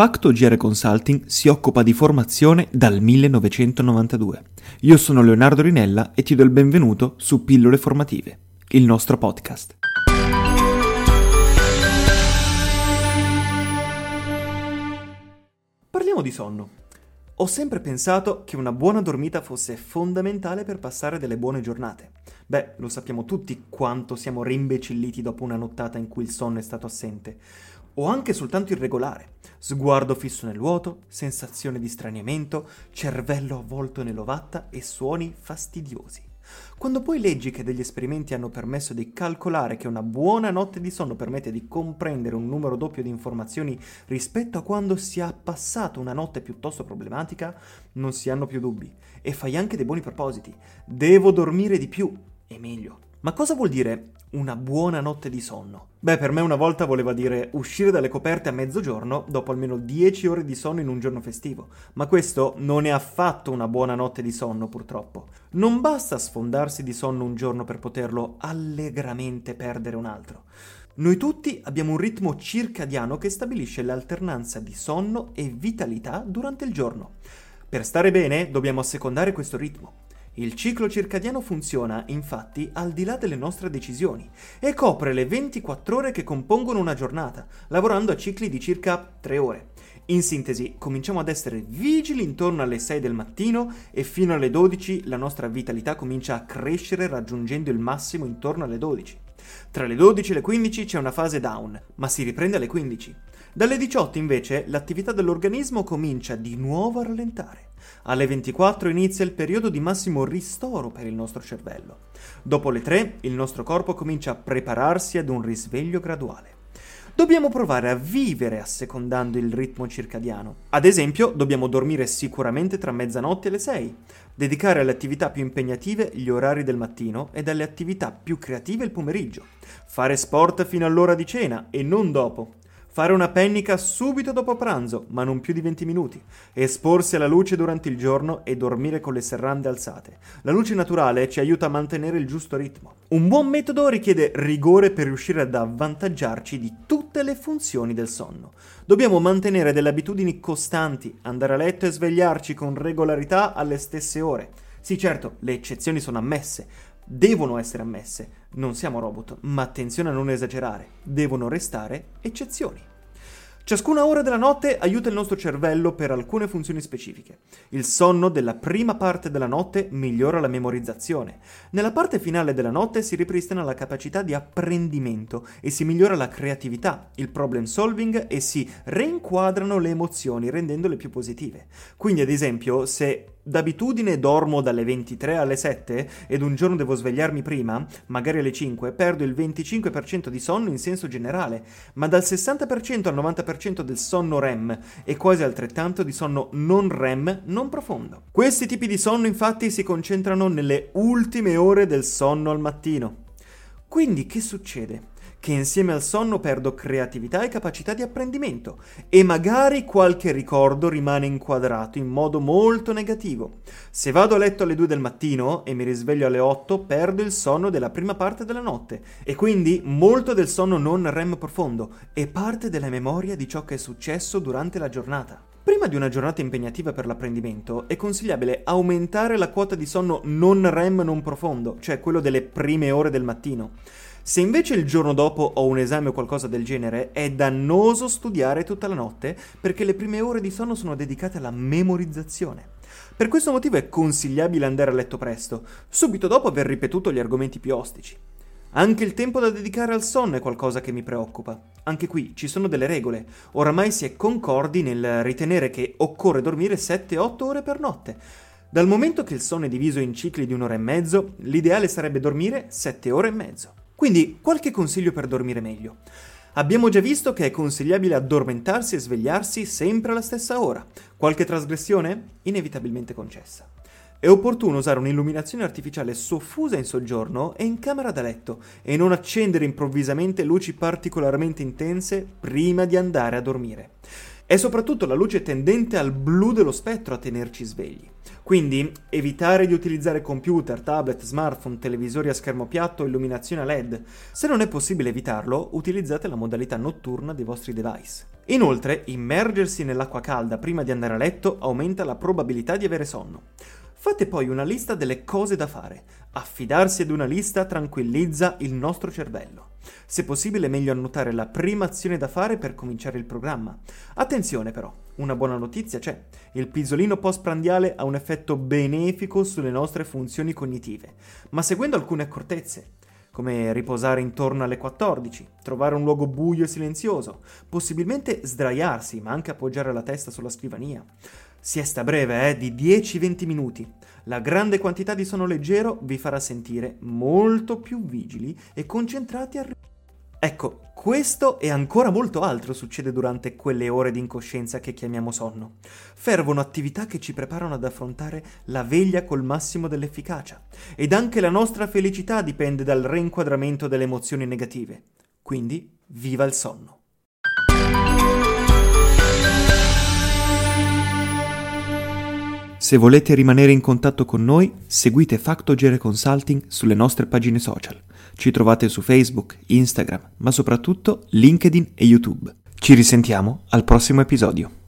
Facto GR Consulting si occupa di formazione dal 1992. Io sono Leonardo Rinella e ti do il benvenuto su Pillole Formative, il nostro podcast. Parliamo di sonno. Ho sempre pensato che una buona dormita fosse fondamentale per passare delle buone giornate. Beh, lo sappiamo tutti quanto siamo rimbecilliti dopo una nottata in cui il sonno è stato assente o anche soltanto irregolare. Sguardo fisso nel vuoto, sensazione di straniamento, cervello avvolto nell'ovatta e suoni fastidiosi. Quando poi leggi che degli esperimenti hanno permesso di calcolare che una buona notte di sonno permette di comprendere un numero doppio di informazioni rispetto a quando si è passata una notte piuttosto problematica, non si hanno più dubbi. E fai anche dei buoni propositi. Devo dormire di più e meglio. Ma cosa vuol dire una buona notte di sonno? Beh, per me una volta voleva dire uscire dalle coperte a mezzogiorno dopo almeno 10 ore di sonno in un giorno festivo, ma questo non è affatto una buona notte di sonno purtroppo. Non basta sfondarsi di sonno un giorno per poterlo allegramente perdere un altro. Noi tutti abbiamo un ritmo circadiano che stabilisce l'alternanza di sonno e vitalità durante il giorno. Per stare bene dobbiamo assecondare questo ritmo. Il ciclo circadiano funziona, infatti, al di là delle nostre decisioni e copre le 24 ore che compongono una giornata, lavorando a cicli di circa 3 ore. In sintesi, cominciamo ad essere vigili intorno alle 6 del mattino e fino alle 12 la nostra vitalità comincia a crescere raggiungendo il massimo intorno alle 12. Tra le 12 e le 15 c'è una fase down, ma si riprende alle 15. Dalle 18 invece l'attività dell'organismo comincia di nuovo a rallentare. Alle 24 inizia il periodo di massimo ristoro per il nostro cervello. Dopo le 3 il nostro corpo comincia a prepararsi ad un risveglio graduale. Dobbiamo provare a vivere assecondando il ritmo circadiano. Ad esempio, dobbiamo dormire sicuramente tra mezzanotte e le 6, dedicare alle attività più impegnative gli orari del mattino e alle attività più creative il pomeriggio, fare sport fino all'ora di cena e non dopo, fare una pennica subito dopo pranzo, ma non più di 20 minuti, esporsi alla luce durante il giorno e dormire con le serrande alzate. La luce naturale ci aiuta a mantenere il giusto ritmo. Un buon metodo richiede rigore per riuscire ad avvantaggiarci di tutte le funzioni del sonno. Dobbiamo mantenere delle abitudini costanti, andare a letto e svegliarci con regolarità alle stesse ore. Sì, certo, le eccezioni sono ammesse, devono essere ammesse. Non siamo robot, ma attenzione a non esagerare, devono restare eccezioni. Ciascuna ora della notte aiuta il nostro cervello per alcune funzioni specifiche. Il sonno della prima parte della notte migliora la memorizzazione. Nella parte finale della notte si ripristina la capacità di apprendimento e si migliora la creatività, il problem solving e si reinquadrano le emozioni rendendole più positive. Quindi, ad esempio, se d'abitudine dormo dalle 23 alle 7 ed un giorno devo svegliarmi prima, magari alle 5, perdo il 25% di sonno in senso generale, ma dal 60% al 90% del sonno REM e quasi altrettanto di sonno non REM non profondo. Questi tipi di sonno infatti si concentrano nelle ultime ore del sonno al mattino. Quindi che succede? Che insieme al sonno perdo creatività e capacità di apprendimento e magari qualche ricordo rimane inquadrato in modo molto negativo. Se vado a letto alle 2 del mattino e mi risveglio alle 8, perdo il sonno della prima parte della notte e quindi molto del sonno non REM profondo e parte della memoria di ciò che è successo durante la giornata. Prima di una giornata impegnativa per l'apprendimento è consigliabile aumentare la quota di sonno non REM non profondo, cioè quello delle prime ore del mattino. Se invece il giorno dopo ho un esame o qualcosa del genere, è dannoso studiare tutta la notte perché le prime ore di sonno sono dedicate alla memorizzazione. Per questo motivo è consigliabile andare a letto presto, subito dopo aver ripetuto gli argomenti più ostici. Anche il tempo da dedicare al sonno è qualcosa che mi preoccupa. Anche qui ci sono delle regole. Oramai si è concordi nel ritenere che occorre dormire 7-8 ore per notte. Dal momento che il sonno è diviso in cicli di un'ora e mezzo, l'ideale sarebbe dormire 7 ore e mezzo. Quindi qualche consiglio per dormire meglio. Abbiamo già visto che è consigliabile addormentarsi e svegliarsi sempre alla stessa ora. Qualche trasgressione? Inevitabilmente concessa. È opportuno usare un'illuminazione artificiale soffusa in soggiorno e in camera da letto e non accendere improvvisamente luci particolarmente intense prima di andare a dormire. È soprattutto la luce tendente al blu dello spettro a tenerci svegli. Quindi evitare di utilizzare computer, tablet, smartphone, televisori a schermo piatto o illuminazione a LED. Se non è possibile evitarlo, utilizzate la modalità notturna dei vostri device. Inoltre, immergersi nell'acqua calda prima di andare a letto aumenta la probabilità di avere sonno. Fate poi una lista delle cose da fare. Affidarsi ad una lista tranquillizza il nostro cervello. Se possibile è meglio annotare la prima azione da fare per cominciare il programma. Attenzione però, una buona notizia c'è. Il pisolino postprandiale ha un effetto benefico sulle nostre funzioni cognitive, ma seguendo alcune accortezze come riposare intorno alle 14, trovare un luogo buio e silenzioso, possibilmente sdraiarsi, ma anche appoggiare la testa sulla scrivania. Siesta breve, eh, di 10-20 minuti. La grande quantità di sonno leggero vi farà sentire molto più vigili e concentrati al Ecco, questo e ancora molto altro succede durante quelle ore di incoscienza che chiamiamo sonno. Fervono attività che ci preparano ad affrontare la veglia col massimo dell'efficacia. Ed anche la nostra felicità dipende dal reinquadramento delle emozioni negative. Quindi, viva il sonno! Se volete rimanere in contatto con noi, seguite Factogere Consulting sulle nostre pagine social. Ci trovate su Facebook, Instagram, ma soprattutto LinkedIn e YouTube. Ci risentiamo al prossimo episodio.